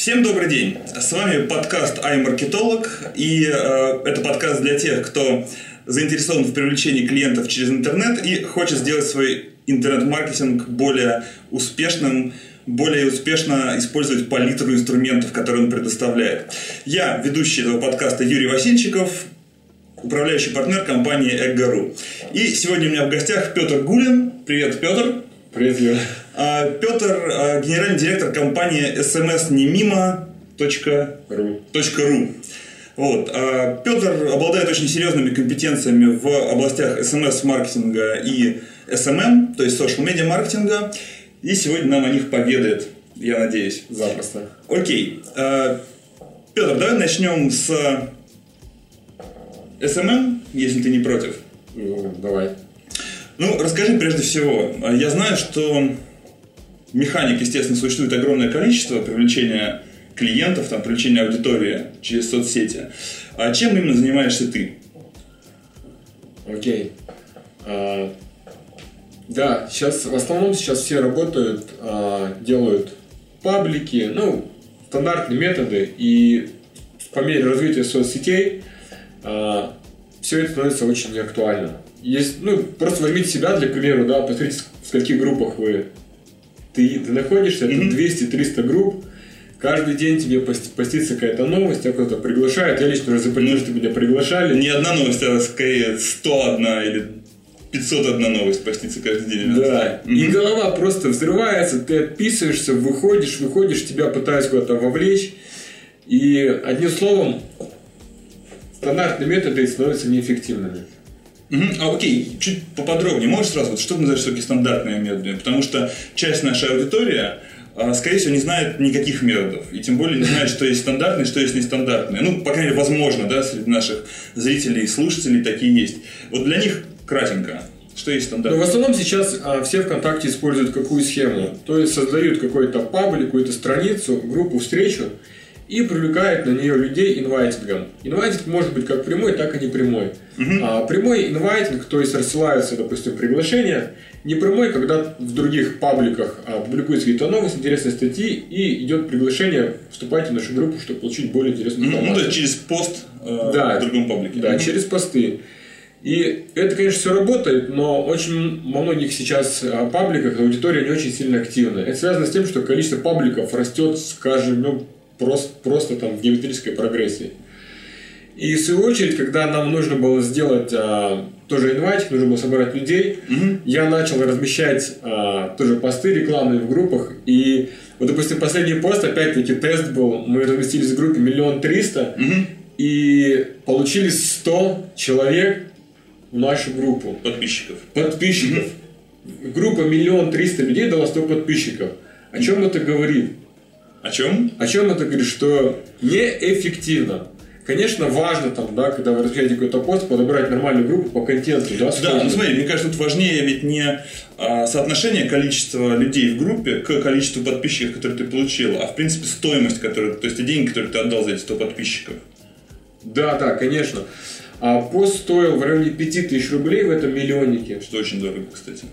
Всем добрый день! С вами подкаст «Ай-маркетолог», и э, это подкаст для тех, кто заинтересован в привлечении клиентов через интернет и хочет сделать свой интернет-маркетинг более успешным, более успешно использовать палитру инструментов, которые он предоставляет. Я ведущий этого подкаста Юрий Васильчиков, управляющий партнер компании Эггару. И сегодня у меня в гостях Петр Гулин. Привет, Петр. Привет, Юра. А, Петр, а, генеральный директор компании smsnemимо.ru. Вот. А, Петр обладает очень серьезными компетенциями в областях смс-маркетинга и SMM, то есть social media маркетинга, и сегодня нам о них поведает, я надеюсь. Запросто. Окей. Петр, давай начнем с SMM, если ты не против. Ну, давай. Ну, расскажи прежде всего. Я знаю, что механик, естественно, существует огромное количество привлечения клиентов, там, привлечения аудитории через соцсети. А чем именно занимаешься ты? Окей. А, да, сейчас в основном сейчас все работают, а, делают паблики, ну, стандартные методы, и по мере развития соцсетей а, все это становится очень актуально. Есть, ну, просто возьмите себя, для примера, да, посмотрите, в скольких группах вы ты, ты находишься, это mm-hmm. 200-300 групп, каждый день тебе постится какая-то новость, тебя кто-то приглашает. Я лично уже запомнил, что меня приглашали. Не одна новость, а скорее 101 или 501 новость постится каждый день. Да. Mm-hmm. И голова просто взрывается, ты отписываешься, выходишь, выходишь, тебя пытаются куда-то вовлечь. И одним словом, стандартные методы становятся неэффективными. А окей, чуть поподробнее, можешь сразу, вот, что ты называешь все-таки стандартными методами? Потому что часть нашей аудитории, а, скорее всего, не знает никаких методов. И тем более не знает, что есть стандартные, что есть нестандартные. Ну, по крайней мере, возможно, да, среди наших зрителей и слушателей такие есть. Вот для них кратенько. Что есть стандарт? Ну, в основном сейчас а, все ВКонтакте используют какую схему? То есть создают какой-то паблик, какую-то страницу, группу, встречу, и привлекает на нее людей инвайтингом. Инвайтинг может быть как прямой, так и непрямой. Угу. А, прямой инвайтинг, то есть рассылаются, допустим, приглашения. Непрямой, когда в других пабликах а, публикуются какие-то новости, интересные статьи, и идет приглашение вступайте в нашу группу, чтобы получить более интересную информацию. Ну, то есть через пост э, да, в другом паблике. Да, угу. через посты. И это, конечно, все работает, но очень во многих сейчас а, пабликах аудитория не очень сильно активна. Это связано с тем, что количество пабликов растет, скажем, ну, просто, просто там в геометрической прогрессии. И в свою очередь, когда нам нужно было сделать а, тоже инвайтик, нужно было собрать людей, mm-hmm. я начал размещать а, тоже посты рекламные в группах. И вот, допустим, последний пост, опять-таки, тест был, мы разместились в группе миллион триста, и получили 100 человек в нашу группу. Подписчиков. Подписчиков. Mm-hmm. Группа миллион триста людей дала 100 подписчиков. О чем это говорит? О чем? О чем это говорит, что неэффективно. Конечно, важно там, да, когда вы размещаете какой-то пост, подобрать нормальную группу по контенту, да? Да, ну смотри, мне кажется, тут важнее ведь не а, соотношение количества людей в группе к количеству подписчиков, которые ты получил, а в принципе стоимость, которую, то есть те деньги, которые ты отдал за эти 100 подписчиков. Да, да, конечно. А пост стоил в районе 5000 рублей в этом миллионнике. Что очень дорого, кстати.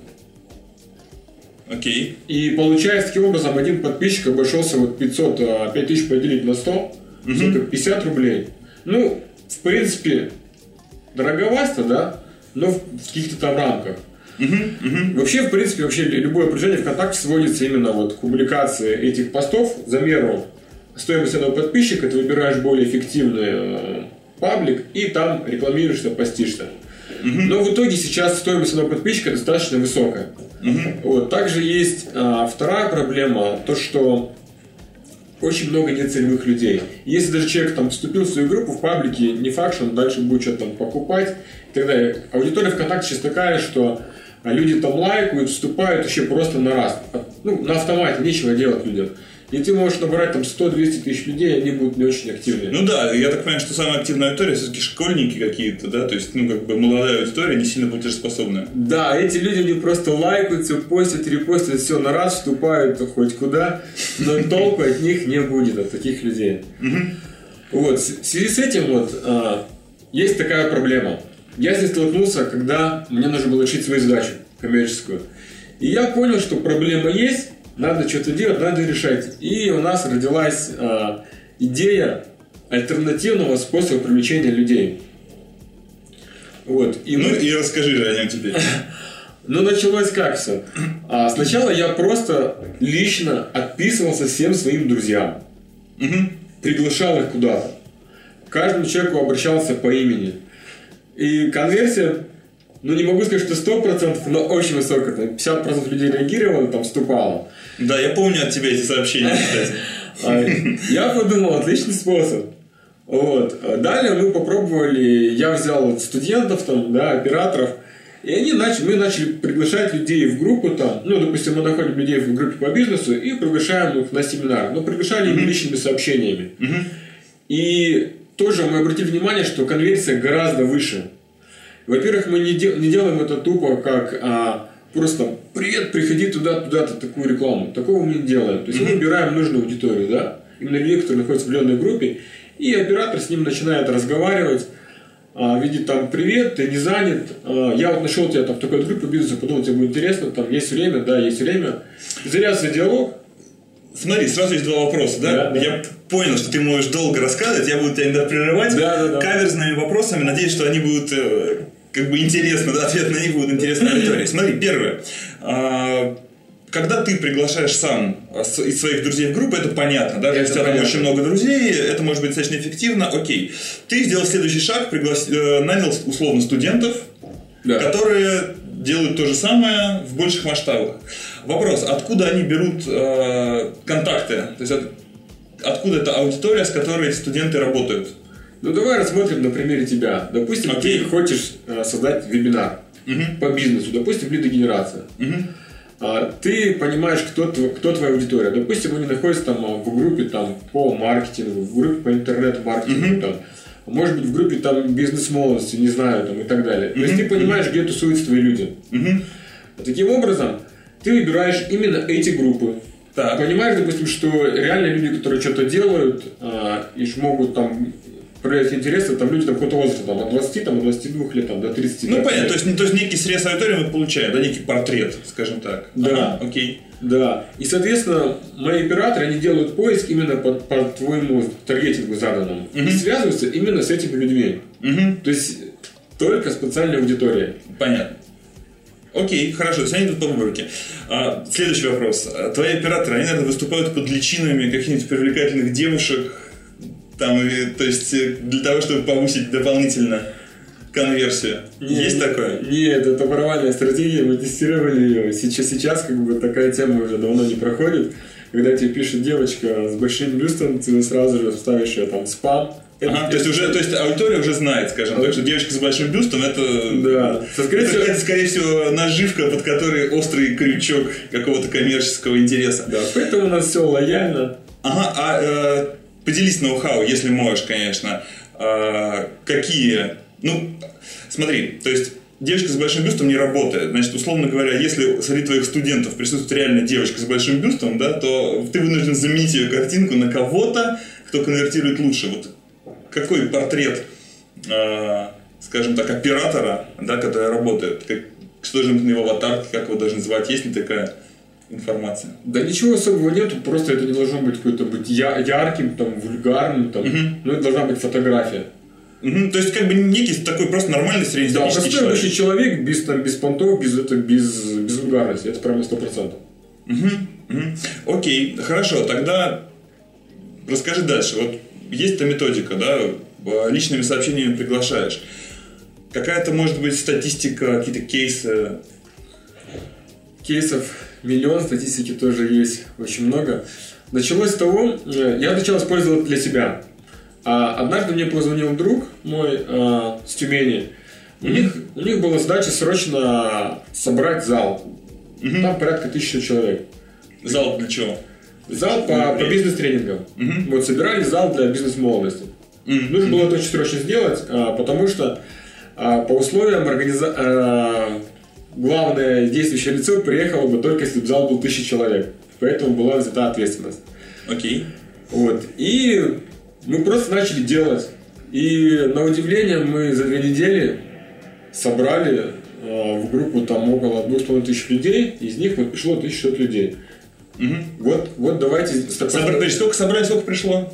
Окей. И получается, таким образом, один подписчик обошелся вот 500, а 5000 поделить на 100, угу. это 50 рублей. Ну, в принципе, дороговато, да, но в каких-то там рамках. Угу, угу. Вообще, в принципе, вообще любое приложение ВКонтакте сводится именно вот к публикации этих постов, замеру стоимости одного подписчика, ты выбираешь более эффективный э, паблик и там рекламируешься, постишься. Угу. Но в итоге сейчас стоимость одного подписчика достаточно высокая. Угу. Вот. Также есть а, вторая проблема, то что очень много нецелевых людей. Если даже человек там вступил в свою группу в паблике, не факт, что он дальше будет что-то там покупать и так далее. Аудитория ВКонтакте сейчас такая, что люди там лайкают, вступают вообще просто на раз. Ну, на автомате, нечего делать людям. И ты можешь набрать там 100-200 тысяч людей, они будут не очень активны. Ну да, я так понимаю, что самая активная аудитория все-таки школьники какие-то, да, то есть, ну, как бы молодая аудитория, не сильно платежеспособная. Да, эти люди не просто лайкают, все постят, репостят, все на раз, вступают хоть куда, но толку от них не будет, от таких людей. Вот, в связи с этим вот а, есть такая проблема. Я здесь столкнулся, когда мне нужно было решить свою задачу коммерческую. И я понял, что проблема есть, надо что-то делать, надо решать. И у нас родилась э, идея альтернативного способа привлечения людей. Вот. И ну мы... и расскажи же о нем теперь. Ну, началось как все? А, сначала я просто лично отписывался всем своим друзьям. Угу. Приглашал их куда-то. Каждому человеку обращался по имени. И конверсия, ну не могу сказать, что 100%, но очень высокая. 50% людей реагировало, там вступало. Да, я помню от тебя эти сообщения, кстати. А, я подумал, отличный способ. Вот. Далее мы попробовали, я взял студентов, там, да, операторов, и они начали, мы начали приглашать людей в группу там, ну, допустим, мы находим людей в группе по бизнесу и приглашаем их на семинар, но приглашали их личными сообщениями. И тоже мы обратили внимание, что конверсия гораздо выше. Во-первых, мы не, де, не делаем это тупо, как а, просто «Привет, приходи туда, туда-то», такую рекламу. Такого мы не делаем. То есть мы выбираем нужную аудиторию, да, именно людей, которые находятся в определенной группе, и оператор с ним начинает разговаривать, а, видит там «Привет, ты не занят, а, я вот нашел тебя там в такой группе бизнеса, подумал, тебе будет интересно, там есть время, да, есть время». Зарядся диалог, Смотри, сразу есть два вопроса, да? да, да. Я понял, что ты можешь долго рассказывать, я буду тебя иногда прерывать да, да, да. каверзными вопросами, надеюсь, что они будут э, как бы интересно, да, ответ на них будет интересный аудитории. Смотри, первое. А, когда ты приглашаешь сам из своих друзей в группу, это понятно, да, если у тебя там очень много друзей, это может быть достаточно эффективно, окей. Ты сделал следующий шаг, приглас... Э, нанял условно студентов, да. которые делают то же самое в больших масштабах. Вопрос, откуда они берут э, контакты? То есть от, откуда эта аудитория, с которой студенты работают? Ну давай рассмотрим на примере тебя. Допустим, Окей. ты хочешь э, создать вебинар угу. по бизнесу, допустим, лидогенерация. Угу. А, ты понимаешь, кто, кто твоя аудитория. Допустим, они находятся там а, в группе там, по маркетингу, в группе по интернет-маркетингу, угу. там, может быть, в группе там бизнес-молодости, не знаю, там, и так далее. То есть ты понимаешь, где тусуются твои люди. Угу. Таким образом, ты выбираешь именно эти группы. Так. Понимаешь, допустим, что реально люди, которые что-то делают, а, и могут там проявлять интерес, там люди там какого-то возраста, там, от 20, там, от 22 лет, там, до 30. Ну, понятно, то есть, то есть некий срез аудитории мы получаем, да, некий портрет, скажем так. Да. Ага, окей. Да. И, соответственно, мои операторы, они делают поиск именно по, по твоему таргетингу заданному. Угу. И связываются именно с этими людьми. Угу. То есть, только специальной аудиторией. Понятно. Окей, хорошо, все они идут по выборке. А, следующий вопрос. Твои операторы, они, наверное, выступают под личинами каких-нибудь привлекательных девушек, там, то есть э, для того, чтобы повысить дополнительно конверсию. Нет, Есть такое? Нет, это провальная стратегия, мы тестировали ее. Сейчас, сейчас как бы такая тема уже давно не проходит. Когда тебе пишет девочка с большим бюстом, ты сразу же ставишь ее там спам, Ага, то есть уже, то есть аудитория уже знает, скажем так, что девочка с большим бюстом это, да. скорее это, всего, это, скорее всего, наживка, под которой острый крючок какого-то коммерческого интереса. Да, поэтому у нас все лояльно. Ага, а э, поделись ноу-хау, если можешь, конечно. Э, какие, ну, смотри, то есть девочка с большим бюстом не работает. Значит, условно говоря, если среди твоих студентов присутствует реально девочка с большим бюстом, да, то ты вынужден заменить ее картинку на кого-то, кто конвертирует лучше. Вот какой портрет, э, скажем так, оператора, да, который работает, как, что должен быть на его аватарке, как его должны звать, есть ли такая информация? Да ничего особого нету, просто это не должно быть какой-то быть я, ярким, там, вульгарным, там, угу. ну это должна быть фотография. Угу, то есть, как бы некий такой просто нормальный среднестатистический да, человек. Да, человек без, там, без понтов, без, это, без, без вульгарности, это прямо сто процентов. Угу, угу. Окей, хорошо, тогда расскажи дальше. Вот есть эта методика, да, личными сообщениями приглашаешь. Какая-то, может быть, статистика, какие-то кейсы? Кейсов миллион, статистики тоже есть очень много. Началось с того, э, я сначала использовал для себя. А однажды мне позвонил друг мой а, с Тюмени. У, них, у них была задача срочно собрать зал. Там порядка тысячи человек. Зал для чего? Зал по, по бизнес-тренингам. Вот собирали зал для бизнес-молодости. Нужно было это очень срочно сделать, а, потому что а, по условиям организа... а, главное действующее лицо приехало бы только если бы зал был тысяча человек. Поэтому была взята ответственность. Окей. Вот. И мы просто начали делать. И на удивление мы за две недели собрали э, в группу там около двух с половиной тысяч людей, из них вот пришло 1600 людей. Вот, вот давайте... Собра- Подожди, сколько собрали, сколько пришло?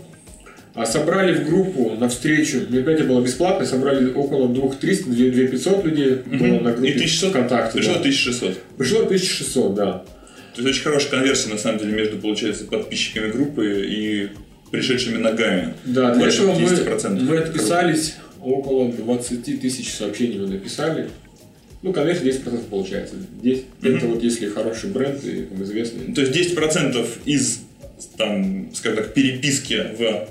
А собрали в группу на встречу, мероприятие было бесплатное, собрали около 2300, 2500 людей было на группе И 1600? ВКонтакте. Пришло да. 1600. Пришло 1600, да. То есть очень хорошая конверсия, на самом деле, между, получается, подписчиками группы и пришедшими ногами. Да, для Больше этого мы, 50%. мы отписались, около 20 тысяч сообщений мы написали. Ну, конечно, 10% получается. 10, Это вот если хороший бренд и там, известный. То есть 10% из, там, скажем так, переписки в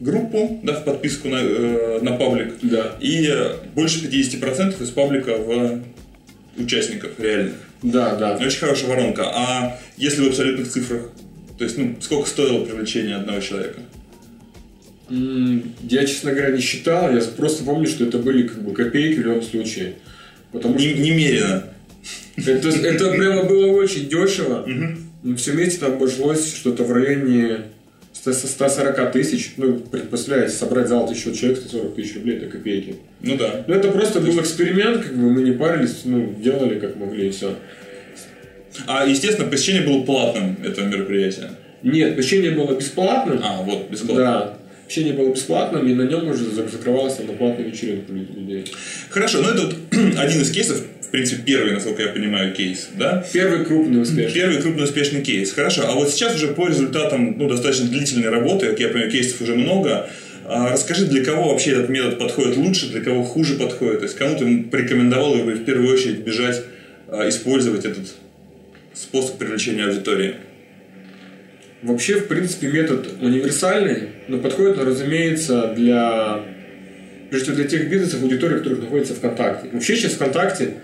группу, да, в подписку на, э, на паблик, Да. и э, больше 50% из паблика в участников реальных. Да, да. Очень хорошая воронка. А если в абсолютных цифрах, то есть, ну, сколько стоило привлечение одного человека? Я, честно говоря, не считал. Я просто помню, что это были как бы копейки в любом случае. Потому что Не- немерено. это, это прямо было очень дешево. Ну, Все вместе там обошлось что-то в районе 100 140 тысяч. Ну, представляете, собрать зал тысячу человек, 140 тысяч рублей, это копейки. Ну да. Ну, это просто был эксперимент, как бы мы не парились, ну, делали как могли и все. А, естественно, посещение было платным, этого мероприятия. Нет, посещение было бесплатным. А, вот, бесплатно. Да. Посещение было бесплатным, и на нем уже зак- закрывалась там на платную вечеринку лю- людей. Хорошо, ну это вот один из кейсов, в принципе, первый, насколько я понимаю, кейс, да? Первый крупный успех. Первый крупный успешный кейс. Хорошо, а вот сейчас уже по результатам ну, достаточно длительной работы, как я понимаю, кейсов уже много, а расскажи, для кого вообще этот метод подходит лучше, для кого хуже подходит? То есть кому ты порекомендовал бы в первую очередь бежать, а, использовать этот способ привлечения аудитории? Вообще, в принципе, метод универсальный, но подходит он, разумеется, для, прежде всего, для тех бизнесов, аудитории, которые находятся в ВКонтакте. Вообще сейчас ВКонтакте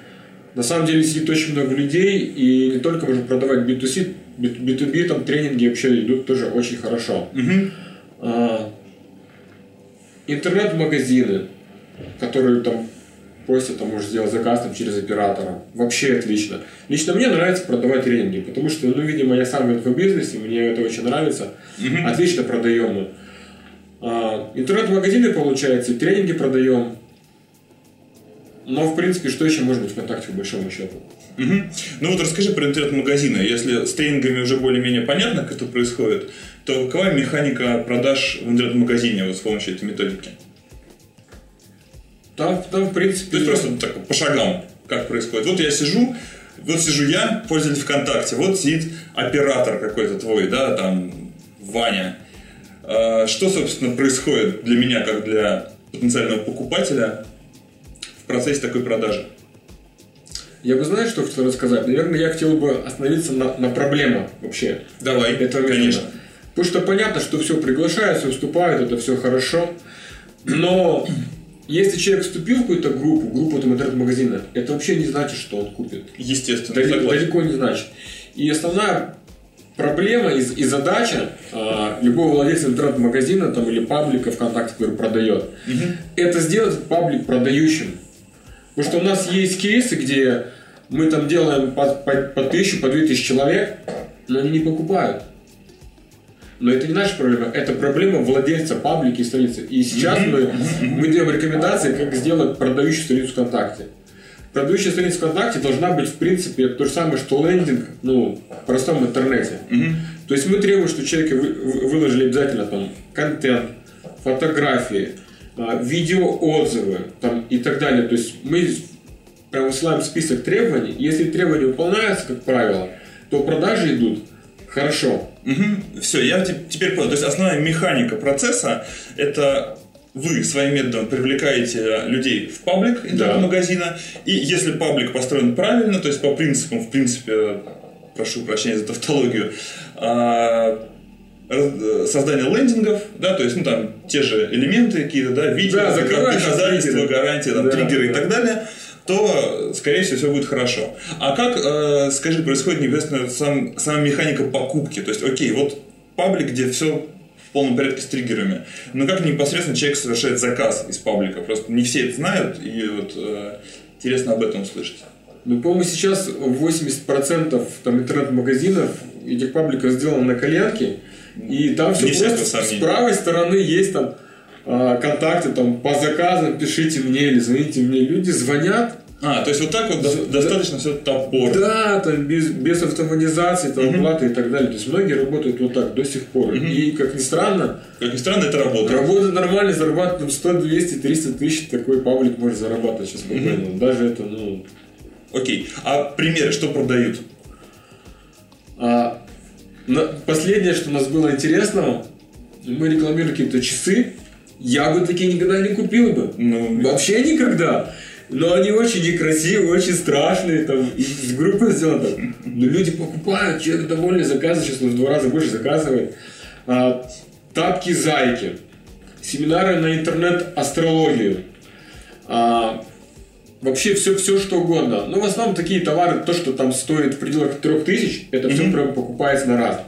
на самом деле сидит очень много людей, и не только можно продавать B2C, B2B, там тренинги вообще идут тоже очень хорошо. А, Интернет-магазины, которые там просят, там можешь сделать заказ там, через оператора. Вообще отлично. Лично мне нравится продавать тренинги, потому что, ну, видимо, я сам в инфобизнесе, мне это очень нравится. Отлично продаем мы. А, интернет-магазины, получается, тренинги продаем. Но, в принципе, что еще может быть ВКонтакте, по большому счету? Мгм. Ну вот расскажи про интернет-магазины. Если с тренингами уже более-менее понятно, как это происходит, то какова механика продаж в интернет-магазине вот с помощью этой методики? Там, там в принципе... То есть просто так, по шагам, как происходит. Вот я сижу, вот сижу я, пользователь ВКонтакте, вот сидит оператор какой-то твой, да, там, Ваня. А, Что, собственно, происходит для меня, как для потенциального покупателя процессе такой продажи? Я бы, знаешь, что хотел рассказать? Наверное, я хотел бы остановиться на, на проблемах вообще. Давай, этого метода. конечно. Потому что понятно, что все приглашаются, вступают, это все хорошо. Но если человек вступил в какую-то группу, группу там интернет-магазина, это вообще не значит, что он купит. Естественно, Дали- согласен. далеко не значит. И основная проблема и, и задача а, любого владельца интернет-магазина там, или паблика ВКонтакте, который продает, это сделать паблик продающим. Потому что у нас есть кейсы, где мы там делаем по, по, по тысячу, по две тысячи человек, но они не покупают. Но это не наша проблема, это проблема владельца паблики и страницы. И сейчас мы, мы даем рекомендации, как сделать продающую страницу ВКонтакте. Продающая страница ВКонтакте должна быть, в принципе, то же самое, что лендинг, ну, в простом интернете. То есть мы требуем, что человеки вы- вы- выложили обязательно там контент, фотографии, видеоотзывы там, и так далее. То есть мы прям высылаем список требований. Если требования выполняются, как правило, то продажи идут хорошо. Все, я те- теперь понял. То есть основная механика процесса это вы своим методом привлекаете людей в паблик интернет-магазина, и если паблик построен правильно, то есть по принципам, в принципе, прошу прощения за тавтологию, а, создание лендингов, да, то есть, ну, там, те же элементы какие-то, да, видео, Да, доказательства, гарантии, там, Да, триггеры и да. так далее, то, скорее всего, все будет хорошо. А как, э, скажи, происходит непосредственно сам, сама механика покупки? То есть, окей, вот паблик, где все в полном порядке с триггерами. Но как непосредственно человек совершает заказ из паблика? Просто не все это знают, и вот э, интересно об этом услышать. Ну, по-моему, сейчас 80% там, интернет-магазинов этих пабликов сделано на коленке, и там все просто с правой стороны есть там а, контакты там по заказам, пишите мне или звоните мне. Люди звонят, А, то есть вот так вот до- достаточно все топор. Да, там без, без автоматизации, там, оплаты и так далее. То есть многие работают вот так до сих пор. И, как ни странно, Как ни странно, это работает. работа нормально, зарабатывает там 100, 200, 300 тысяч, такой паблик может зарабатывать сейчас спокойно. Даже это, ну... Окей. А примеры, что продают? А, последнее, что у нас было интересного, мы рекламируем какие-то часы, я бы такие никогда не купил бы. Ну, Вообще никогда. Но они очень некрасивые, очень страшные, там, из группы сделано. Но люди покупают, человек довольный, заказывает, сейчас он в два раза больше заказывает. А, тапки зайки, семинары на интернет-астрологию, А, вообще все, все что угодно. Но в основном такие товары, то, что там стоит в пределах трех тысяч, это все прям покупается на раз.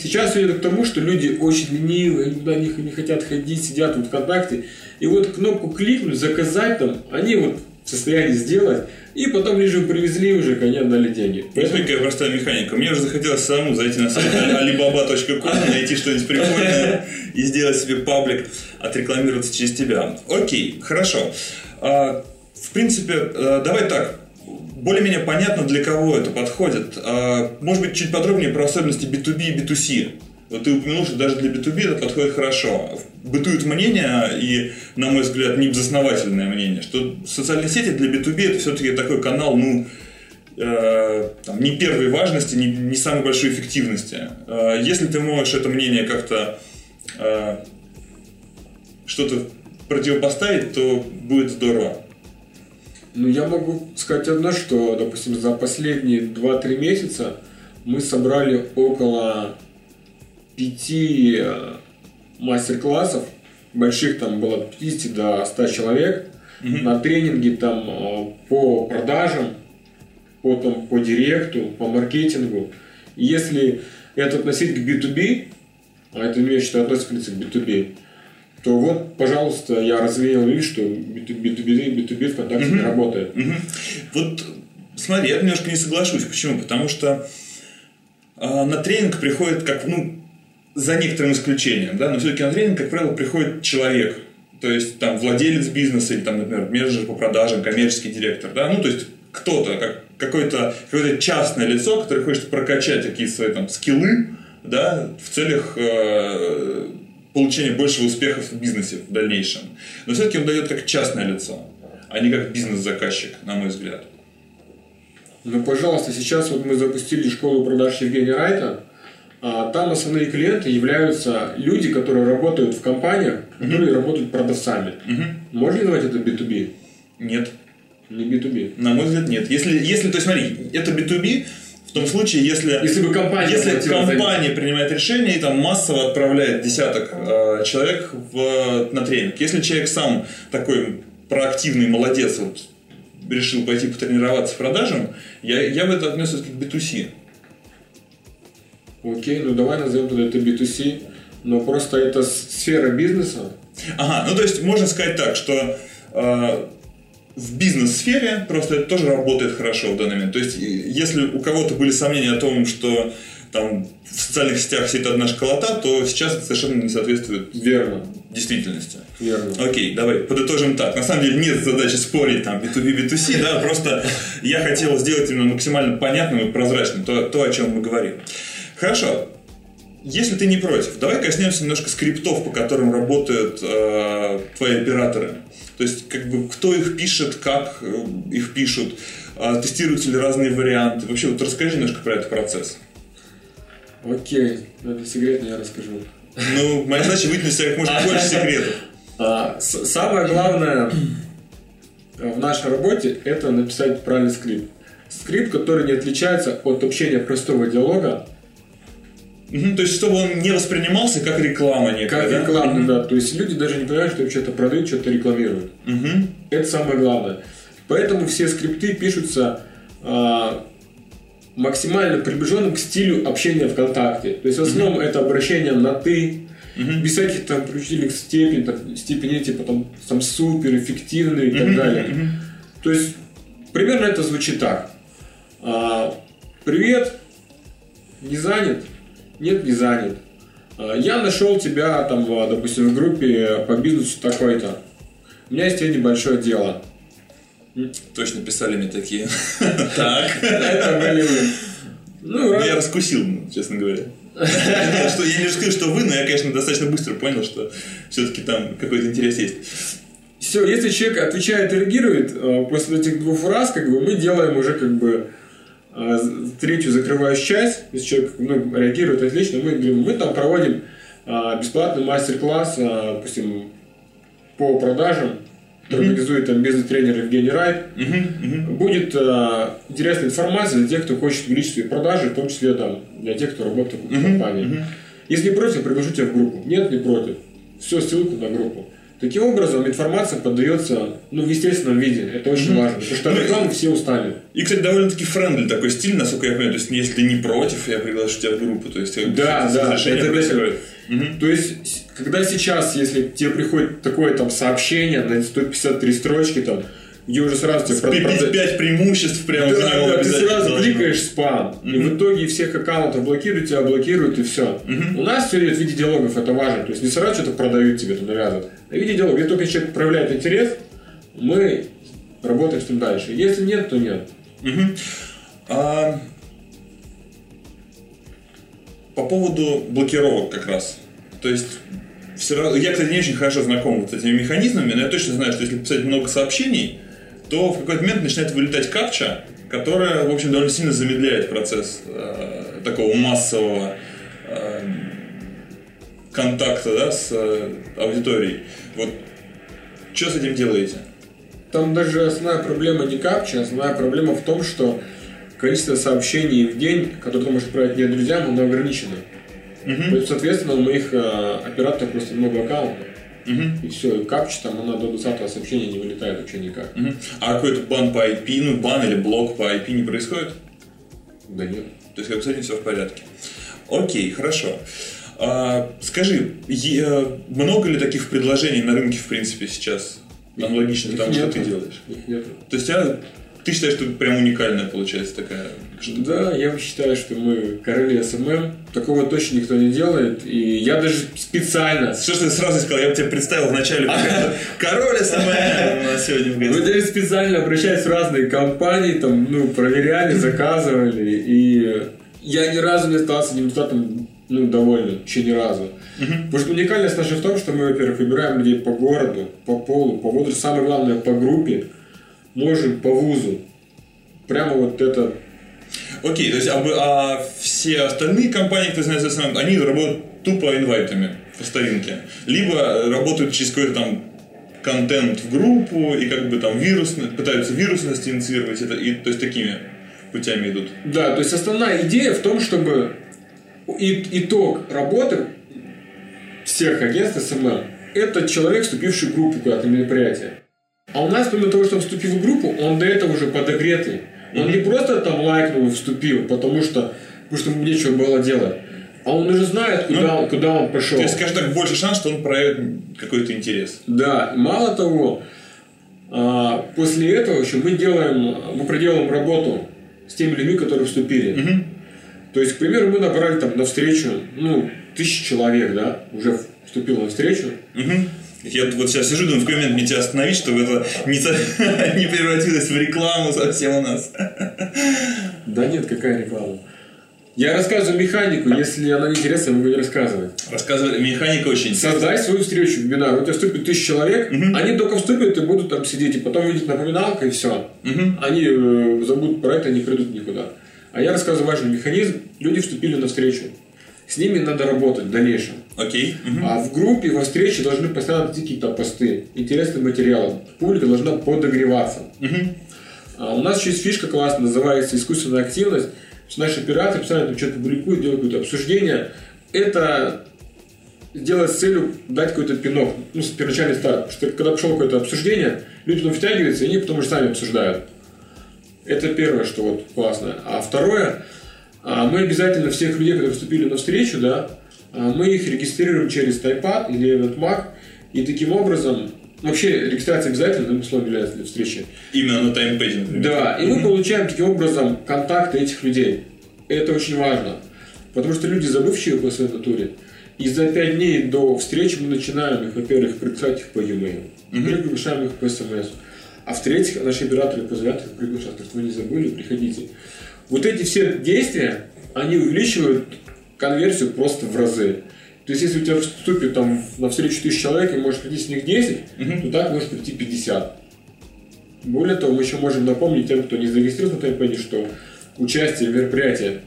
Сейчас все идет к тому, что люди очень ленивые, никуда не, не хотят ходить, сидят вот ВКонтакте. И вот кнопку кликнуть, заказать там, они вот в состоянии сделать, и потом лишь привезли уже, они отдали деньги. Поэтому какая простая механика. Мне уже захотелось самому зайти на сайт alibaba.com, найти что-нибудь прикольное и сделать себе паблик, отрекламироваться через тебя. Окей, хорошо. В принципе, э, давай так. Более-менее понятно, для кого это подходит. А, Может быть, чуть подробнее про особенности B2B и B2C. Вот ты упомянул, что даже для B2B это подходит хорошо. Бытует мнение, и, на мой взгляд, небезосновательное мнение, что социальные сети для B2B это все-таки такой канал, ну, э, там, не первой важности, не, не самой большой эффективности. Э, если ты можешь это мнение как-то э, что-то противопоставить, то будет здорово. Ну, я могу сказать одно, что, допустим, за последние 2-3 месяца мы собрали около пяти э, мастер-классов, больших там было от 50 до 100 человек, на тренинги там э, по продажам, по, там, по директу, по маркетингу. Если это относить к B2B, а это, я считаю, относится, в принципе, к B2B, то вот, пожалуйста, я развеял лишь, что B2B, B2B, B2B ВКонтакте не работает. Вот смотри, я немножко не соглашусь. Почему? Потому что э, на тренинг приходит как, ну, за некоторым исключением, да, но все-таки на тренинг, как правило, приходит человек. То есть там владелец бизнеса или там, например, менеджер по продажам, коммерческий директор, да, ну, то есть кто-то, как, какое-то, какое-то частное лицо, которое хочет прокачать какие-то свои там скиллы, да, в целях э, получения большего успеха в бизнесе в дальнейшем. Но все-таки он дает как частное лицо, а не как бизнес-заказчик, на мой взгляд. Ну, пожалуйста, сейчас вот мы запустили школу продаж Евгения Райта. А там основные клиенты являются люди, которые работают в компаниях, которые работают продавцами. Можно ли назвать это B2B? Нет. Не B2B. На мой взгляд, нет. Если, если, то есть смотри, это B2B, в том случае, если, Если бы компания если компания принимает решение и там массово отправляет десяток э, человек в, на тренинг. Если человек сам такой проактивный молодец, вот, решил пойти потренироваться в продажам, я, я бы это отнес как к B2C. Окей, ну давай назовем тогда это B2C. Но просто это сфера бизнеса. Ага, ну то есть можно сказать так, что э, в бизнес-сфере просто это тоже работает хорошо в данный момент. То есть если у кого-то были сомнения о том, что там в социальных сетях сидит одна школота, то сейчас это совершенно не соответствует Верно. действительности. Верно. Окей, давай подытожим так. На самом деле нет задачи спорить там B2B, B2C, да, просто я хотел сделать именно максимально понятным и прозрачным то, то, о чем мы говорим. Хорошо. Если ты не против, давай коснемся немножко скриптов, по которым работают э, твои операторы. То есть, как бы, кто их пишет, как э, их пишут, э, тестируются ли разные варианты. Вообще, вот расскажи немножко про этот процесс. Окей, это секретно я расскажу. Ну, моя задача вытянуть себя как можно больше секретов. А, самое главное в нашей работе это написать правильный скрипт. Скрипт, который не отличается от общения простого диалога, Мгм, то есть, чтобы он не воспринимался как реклама некая, как да? рекламный, да. То есть люди даже не понимают, что что-то продают, что-то рекламируют. Мгм. Это самое главное. Поэтому все скрипты пишутся а, максимально приближенным к стилю общения ВКонтакте. То есть в основном это обращение на ты, без всяких там преувеличительных степеней, там, степеней типа там, там супер, эффективный и так далее. То есть примерно это звучит так. А, Привет, не занят? Нет, не занят. А, Я нашел тебя там, а, допустим, в группе по бизнесу такой-то. У меня есть тебе небольшое дело. Точно писали мне такие. Так. Это были вы. Ну, Ну, Я раскусил, честно говоря. Что Я не скажу, что вы, но я, конечно, достаточно быстро понял, что все-таки там какой-то интерес есть. Все, если человек отвечает и реагирует, э, после этих двух фраз, как бы мы делаем уже как бы третью закрывающую часть, если человек ну, реагирует отлично, мы говорим, мы там проводим э, бесплатный мастер-класс, э, допустим, по продажам, который организует там бизнес-тренер Евгений Райт. Будет э, интересная информация для тех, кто хочет увеличить свои продажи, в том числе там, для тех, кто работает в компании. Если не против, приглашу тебя в группу. Нет, не против. Все, ссылку на группу. Таким образом, информация подается ну, в естественном виде. Это очень важно. Потому что Ну, рекламы все устали. И, кстати, довольно-таки френдли такой стиль, насколько я понимаю. То есть, если ты не против, я приглашу тебя в группу. То есть, Да, да, это происходит. То есть, когда сейчас, если тебе приходит такое там сообщение на 153 строчки, там, где уже сразу тебе Пи- прода- пи- Пять преимуществ прямо в Да, него да, ты сразу должно. кликаешь спам, и в итоге всех аккаунтов блокируют, тебя блокируют, и все. У нас все идет в виде диалогов, это важно. То есть не сразу что-то продают тебе, там навязывают. А в виде диалога, где только человек проявляет интерес, мы работаем с ним дальше. Если нет, то нет. А, по поводу блокировок как раз. То есть, все равно, я, кстати, не очень хорошо знаком вот с этими механизмами, но я точно знаю, что если писать много сообщений, то в какой-то момент начинает вылетать капча, которая, в общем, довольно сильно замедляет процесс э, такого массового э, контакта да, с э, аудиторией. Вот что с этим делаете? Там даже основная проблема не капча, основная проблема в том, что количество сообщений в день, которые ты можешь отправить не друзьям, оно ограничено. Есть, соответственно, у моих э, операторов просто много аккаунтов. И все, и капча там она до 20 сообщения не вылетает вообще никак. Мгм. А какой-то бан по IP, ну бан или блок по IP не происходит? Да нет. То есть как с этим все в порядке. Окей, хорошо. А, скажи, много ли таких предложений на рынке в принципе сейчас? Аналогично тому, что ты делаешь. Их нету. То есть а, ты считаешь, что прям уникальная получается такая? Да, я считаю, что мы короли SMM. Такого точно никто не делает. И я даже специально... Что ж ты сразу сказал? Я бы тебя представил вначале. Король SMM у нас сегодня в Мы гостях. даже специально обращались в разные компании, там, ну, проверяли, заказывали. И я ни разу не остался результатом ну, доволен. Еще ни разу. Потому что уникальность наша в том, что мы, во-первых, выбираем людей по городу, по полу, по возрасту, самое главное, по группе, можем по вузу. Прямо вот это Окей, то есть а, а все остальные компании, кто занимается SMM, они работают тупо инвайтами по старинке. Либо работают через какой-то там контент в группу и как бы там вирусно, пытаются вирусность инициировать это, и, то есть такими путями идут. Да, то есть основная идея в том, чтобы и- итог работы всех агентств SMM это человек, вступивший в группу куда-то на мероприятие. А у нас, помимо того, что он вступил в группу, он до этого уже подогретый. Он не просто там лайкнул и вступил, потому что, потому что ему нечего было делать. А он уже знает, куда, он, куда он пошел. То есть, скажем так, больше шанс, что он проявит какой-то интерес. Да, мало того, а, после этого еще мы делаем, мы проделаем работу с теми людьми, которые вступили. То есть, к примеру, мы набрали там на встречу, ну, тысячи человек, да, уже вступил на встречу. Мгм. Я вот сейчас сижу, думаю, в какой момент мне тебя остановить, чтобы это не, не превратилось в рекламу совсем у нас. Да нет, какая реклама. Я рассказываю механику, если она не интересна, я могу не рассказывать. Рассказывай, механика очень Создай свою встречу, вебинар. У тебя вступит тысяча человек, они только вступят и будут там сидеть, и потом видят напоминалка, и все. Они э, забудут про это, не придут никуда. А я рассказываю важный механизм. Люди вступили на встречу. С ними надо работать в дальнейшем. Окей. Мгм. А в группе, во встрече должны постоянно идти какие-то посты, интересные материалы. Публика должна подогреваться. А у нас еще есть фишка классная, называется искусственная активность. Наши операторы постоянно там что-то публикуют, делают какое-то обсуждение. Это сделать с целью дать какой-то пинок, ну, с первоначальный старт. Потому что когда пришло какое-то обсуждение, люди потом втягиваются, и они потом уже сами обсуждают. Это первое, что вот классно. А второе, мы обязательно всех людей, которые вступили на встречу, да, а, мы их регистрируем через Тайпад или EventMag, и таким образом, вообще регистрация обязательно, условием является для встречи. Именно на таймпэде, например. Да, и мы получаем таким образом контакты этих людей. Это очень важно. Потому что люди забывчивы по своей натуре. И за пять дней до встречи мы начинаем их, во-первых, приглашать их по e-mail, во-вторых, приглашаем их по смс. А в-третьих, наши операторы позвонят, приглашают, говорят, вы не забыли, приходите. Вот эти все действия, они увеличивают конверсию просто в разы. То есть, если у тебя вступит там на встречу тысяч человек, и может прийти с них 10, Мгм. то так может прийти 50. Более того, мы еще можем напомнить тем, кто не зарегистрирован на таймпеде, что участие в мероприятии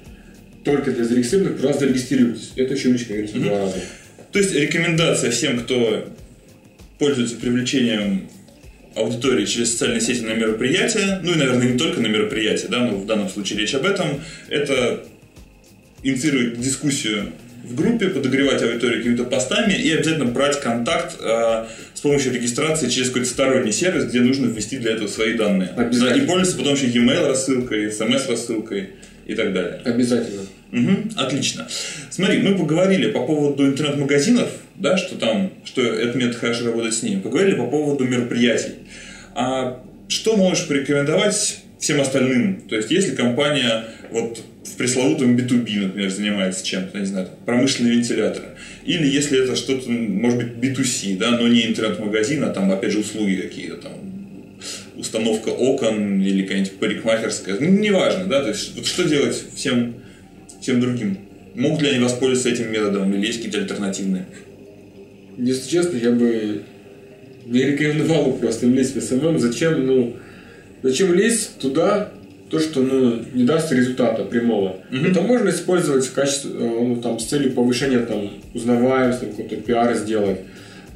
только для зарегистрированных, пожалуйста, зарегистрируйтесь. Это еще увеличит конверсию в два раза. То есть рекомендация всем, кто пользуется привлечением аудитории через социальные сети на мероприятия, ну и, наверное, не только на мероприятия, да, но в данном случае речь об этом, это инициировать дискуссию в группе, подогревать аудиторию какими-то постами и обязательно брать контакт э, с помощью регистрации через какой-то сторонний сервис, где нужно ввести для этого свои данные. Да, и пользоваться потом еще e-mail рассылкой, смс рассылкой и так далее. Обязательно. Мгм, отлично. Смотри, мы поговорили по поводу интернет-магазинов, да, что там, что этот метод хорошо работает с ними. Поговорили по поводу мероприятий. А что можешь порекомендовать всем остальным? То есть, если компания вот в пресловутом B2B, например, занимается чем-то, не знаю, промышленные вентиляторы, или если это что-то, может быть, B2C, да, но не интернет-магазин, а там, опять же, услуги какие-то, там, установка окон или какая-нибудь парикмахерская, ну, неважно, да, то есть, вот что делать всем всем другим. Могут ли они воспользоваться этим методом или есть какие-то альтернативные? Если честно, я бы не рекомендовал просто им лезть в SMM. Зачем, ну, зачем лезть туда, то, что ну, не даст результата прямого. Мгм. Это можно использовать в качестве, э, ну, там, с целью повышения там, узнаваемости, какой-то пиар сделать.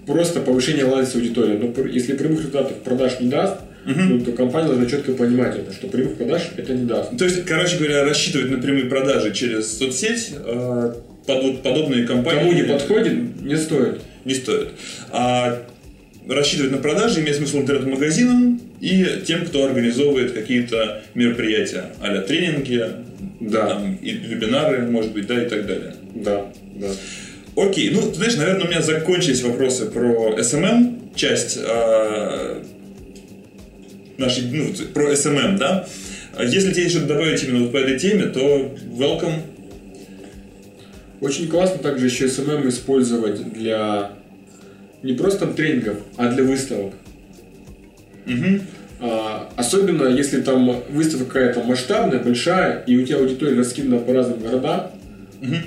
Просто повышение лояльности аудитории. Но если прямых результатов продаж не даст, ну, то компания должна четко понимать это, что прямых продаж это не даст. То есть, короче говоря, рассчитывать на прямые продажи через соцсеть э, под- подобные компании Кому не подходит, не стоит. Не стоит. А рассчитывать на продажи имеет смысл интернет-магазинам и тем, кто организовывает какие-то мероприятия, а тренинги, Да. там, и вебинары, может быть, да, и так далее. Да, да. Окей, ну, ты знаешь, наверное, у меня закончились вопросы про SMM, часть э, нашей, ну, про SMM, да? А Если тебе что-то добавить именно вот по этой теме, то welcome. Очень классно также еще SMM использовать для не просто тренингов, а для выставок. Мгм. А, особенно если там выставка какая-то масштабная, большая, и у тебя аудитория раскидана по разным городам.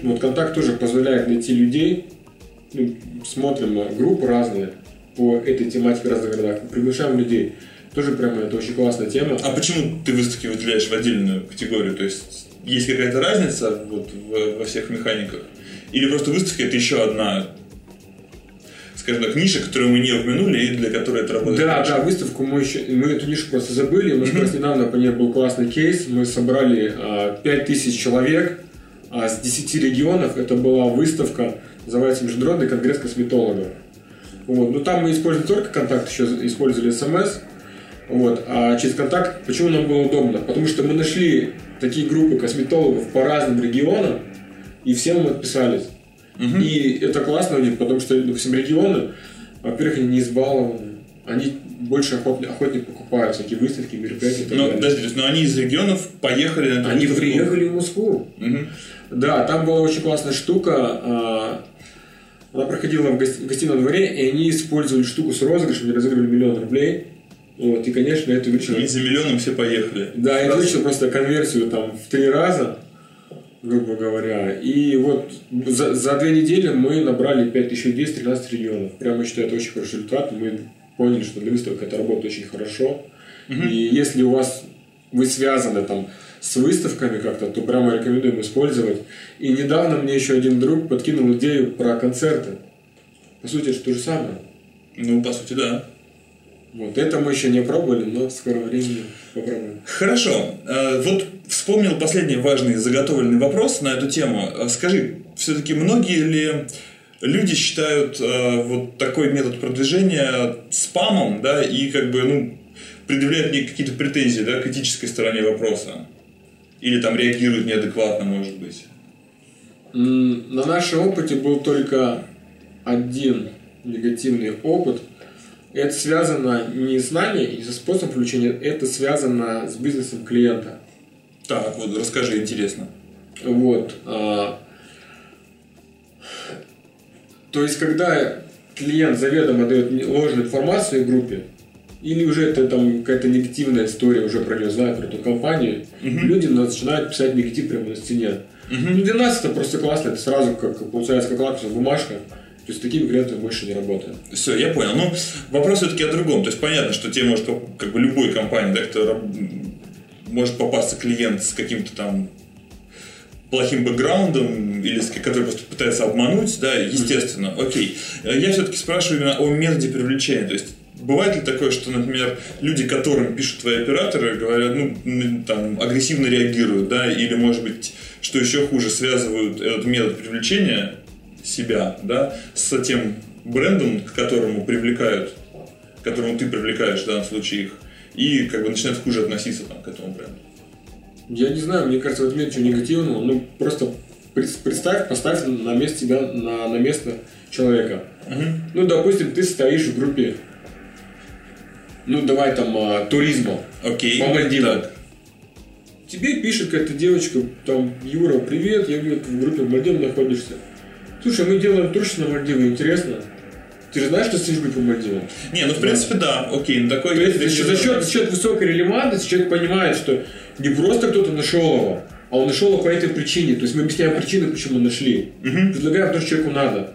Ну, Вот контакт тоже позволяет найти людей. Ну, смотрим э, группы разные по этой тематике в разных городах, приглашаем людей. Тоже прямо это очень классная тема. А почему ты выставки выделяешь в отдельную категорию? То есть есть какая-то разница вот, во всех механиках? Или просто выставки это еще одна, скажем так, ниша, которую мы не упомянули и для которой это работает? Да, хорошо? да, выставку мы еще, мы эту нишу просто забыли. У нас раз недавно по ней был классный кейс. Мы собрали а, 5000 человек а, с 10 регионов. Это была выставка, называется Международный конгресс косметологов. Вот. Но там мы использовали только контакт, еще использовали смс. Вот. А через контакт, почему нам было удобно? Потому что мы нашли такие группы косметологов по разным регионам, и все мы отписались. И это классно у них, потому что, допустим, регионы, во-первых, они не избалованы, они больше охотнее, охотнее покупают всякие выставки, мероприятия Ну, подожди, то есть, но они из регионов поехали на Они выставку? приехали в Москву. Мгм. Да, там была очень классная штука. а, Она проходила в гости- в гостином дворе, и они использовали штуку с розыгрышем, где разыгрывали миллион рублей. Вот, и, конечно, это увеличило... И за миллионом все поехали. Да, это увеличило просто конверсию там в три раза, грубо говоря. И вот за, за две недели мы набрали 5000 людей с 13 регионов. Прямо считаю, это очень хороший результат. Мы поняли, что для выставок это работает очень хорошо. И если у вас вы связаны там с выставками как-то, то прямо рекомендуем использовать. И недавно мне еще один друг подкинул идею про концерты. По сути, это то же самое. Ну, по сути, да. Вот это мы еще не пробовали, но в скором времени попробуем. Хорошо. Э, Вот вспомнил последний важный заготовленный вопрос на эту тему. Э, Скажи, все-таки многие ли люди считают э, вот такой метод продвижения спамом, да, и как бы, ну, предъявляют мне какие-то претензии, да, к этической стороне вопроса? Или там реагируют неадекватно, может быть? На нашем опыте был только один негативный опыт. Это связано не с нами и со способом привлечения, это связано с бизнесом клиента. Так, вот расскажи, интересно. Вот. а, То есть, когда клиент заведомо дает ложную информацию в группе, или уже это там какая-то негативная история, уже про нее знают, про эту компанию, люди начинают писать негатив прямо на стене. Ну, для нас это просто классно, это сразу как получается как лакмусовая бумажка. То есть такими клиентами больше не работаем. Все, я понял. Ну, вопрос все-таки о другом. То есть понятно, что тебе может как бы любой компании, да, кто может попасться клиент с каким-то там плохим бэкграундом или с, который просто пытается обмануть, да, естественно, окей. Я все-таки спрашиваю именно о методе привлечения. То есть Бывает ли такое, что, например, люди, которым пишут твои операторы, говорят, ну, там, агрессивно реагируют, да, или, может быть, что еще хуже, связывают этот метод привлечения себя, да, с тем брендом, к которому привлекают, к которому ты привлекаешь в данном случае их, и как бы начинают хуже относиться там, к этому бренду. Я не знаю, мне кажется, в этом нет ничего негативного. Ну, просто представь, поставь на место себя, на, на место человека. Угу. Ну, допустим, ты стоишь в группе, ну, давай там, а, туризма. Окей. По Мальдивам. Так. Тебе пишет какая-то девочка, там, Юра, привет, я говорю, в группе Мальдив находишься. Слушай, мы делаем тур на Мальдивы, интересно? Ты же знаешь, что сидишь по Мальдивам? Не, ну в принципе да, окей, ну такой... То есть за, за, счет, за счет высокой релевантности человек понимает, что не просто кто-то нашел его, а он нашел его по этой причине. То есть мы объясняем причину, почему нашли. Угу. Предлагаем то, что человеку надо.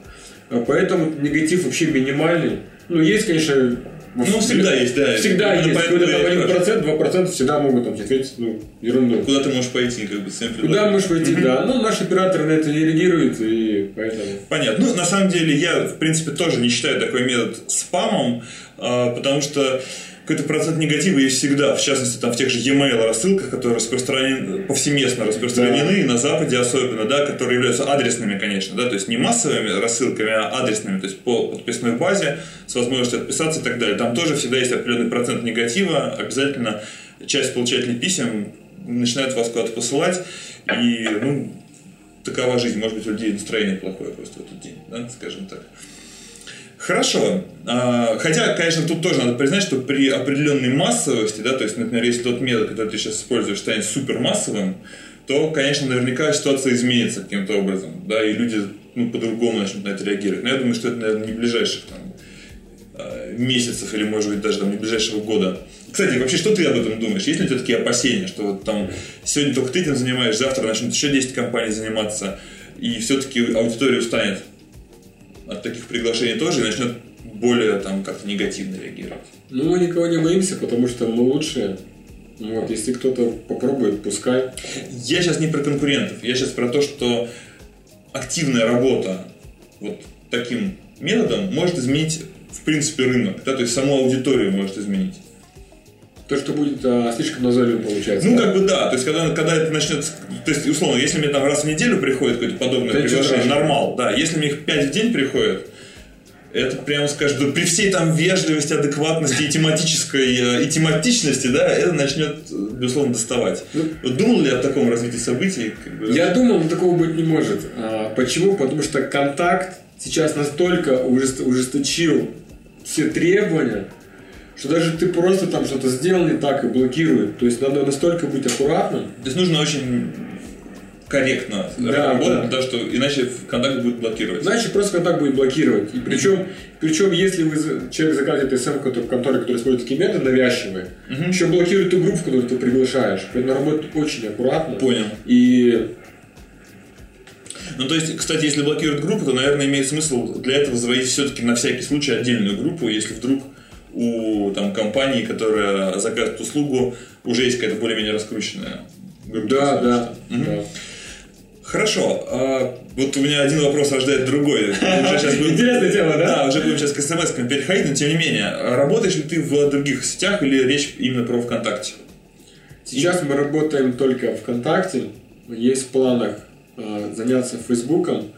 А поэтому негатив вообще минимальный. Ну, есть, конечно, ну, всегда есть, да. Всегда есть. Когда там 1%, 2% всегда могут там ответить, ну, ерунду. Куда ты можешь пойти, как бы, с Куда можешь пойти, да. Ну, наш оператор на это не реагирует, и поэтому... Понятно. Ну, на самом деле, я, в принципе, тоже не считаю такой метод спамом, а, потому что какой-то процент негатива есть всегда, в частности, там в тех же e-mail рассылках, которые распространены, повсеместно распространены, да. на Западе особенно, да, которые являются адресными, конечно, да, то есть не массовыми рассылками, а адресными, то есть по подписной базе с возможностью отписаться и так далее. Там тоже всегда есть определенный процент негатива, обязательно часть получателей писем начинают вас куда-то посылать, и, ну, такова жизнь, может быть, у людей настроение плохое просто в этот день, да, скажем так. Хорошо. А, хотя, конечно, тут тоже надо признать, что при определенной массовости, да, то есть, например, если тот метод, который ты сейчас используешь, станет супермассовым, то, конечно, наверняка ситуация изменится каким-то образом, да, и люди ну, по-другому начнут на это реагировать. Но я думаю, что это, наверное, не ближайших там, а, месяцев или, может быть, даже там, не ближайшего года. Кстати, вообще, что ты об этом думаешь? Есть ли у тебя такие опасения, что вот там сегодня только ты этим занимаешь, завтра начнут еще 10 компаний заниматься, и все-таки аудитория устанет от таких приглашений тоже и начнет более там как-то негативно реагировать. Ну, мы никого не боимся, потому что мы лучшие. Вот, если кто-то попробует, пускай. Я сейчас не про конкурентов, я сейчас про то, что активная работа вот таким методом может изменить в принципе рынок, да, то есть саму аудиторию может изменить. То, что будет а, слишком назойливым получается. Ну, да? как бы да. То есть, когда, когда это начнет... То есть, условно, если мне там раз в неделю приходит какое-то подобное Пять приглашение, нормал, да. Если мне их пять в день приходит, это прямо скажем, при всей там вежливости, адекватности и тематической э, и тематичности, да, это начнет, безусловно, доставать. Ну, вот думал ли о таком развитии событий? Как бы? Я думал, такого быть не может. А, почему? Потому что контакт сейчас настолько ужесточил все требования, что даже ты просто там что-то сделал не так и блокирует. То есть надо настолько быть аккуратным. То есть нужно очень корректно да, работать, да. Да, что иначе контакт будет блокировать. Иначе просто контакт будет блокировать. И причем, причем если вы человек заказывает СМ в конторе, который использует такие методы навязчивые, угу. еще блокирует ту группу, которую ты приглашаешь. Поэтому работать очень аккуратно. Понял. И ну, то есть, кстати, если блокируют группу, то, наверное, имеет смысл для этого заводить все-таки на всякий случай отдельную группу, если вдруг у там, компании, которая заказывает услугу, уже есть какая-то более-менее раскрученная группа. Да, да, угу. да. Хорошо. А, вот у меня один вопрос рождает другой. Интересная тема, да? Да, уже будем сейчас к смс переходить, но тем не менее. Работаешь ли ты в других сетях или речь именно про ВКонтакте? Сейчас мы работаем только ВКонтакте. Есть в планах а, заняться Фейсбуком.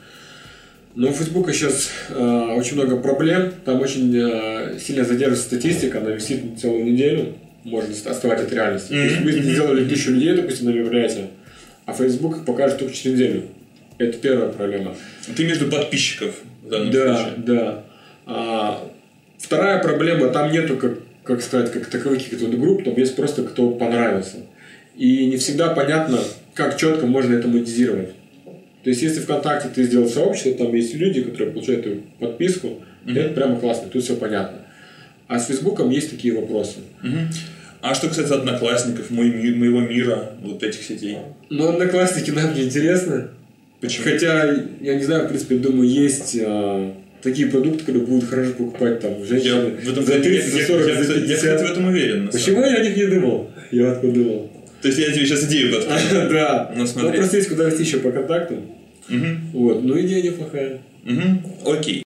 Но у Фейсбука сейчас э, очень много проблем, там очень э, сильно задерживается статистика, она висит целую неделю, может оставать от реальности. Mm-hmm. То есть вы сделали тысячу людей, допустим, на мероприятие, а Facebook покажет только через неделю. Это первая проблема. Ты между подписчиков в данном да, случае. Да, а, Вторая проблема, там нету, как, как сказать, как таковых каких-то групп, там есть просто кто понравился. И не всегда понятно, как четко можно это монетизировать. То есть, если ВКонтакте ты сделал сообщество, там есть люди, которые получают подписку, mm-hmm. это прямо классно, тут все понятно. А с Фейсбуком есть такие вопросы. Мгм. А что касается одноклассников, мой моего мира, вот этих сетей? Но одноклассники нам не интересны. Почему? Хотя, я не знаю, в принципе, думаю, есть а, такие продукты, которые будут хорошо покупать там Я женщины в этом за 30, я- за 40, я, за кстати, я, 50. кстати, в этом уверен. Почему я о них не думал? Я откуда думал? То есть я тебе сейчас идею подкину. Да. Ну, смотри. просто есть куда расти еще по контактам. Вот, ну идея неплохая. Окей.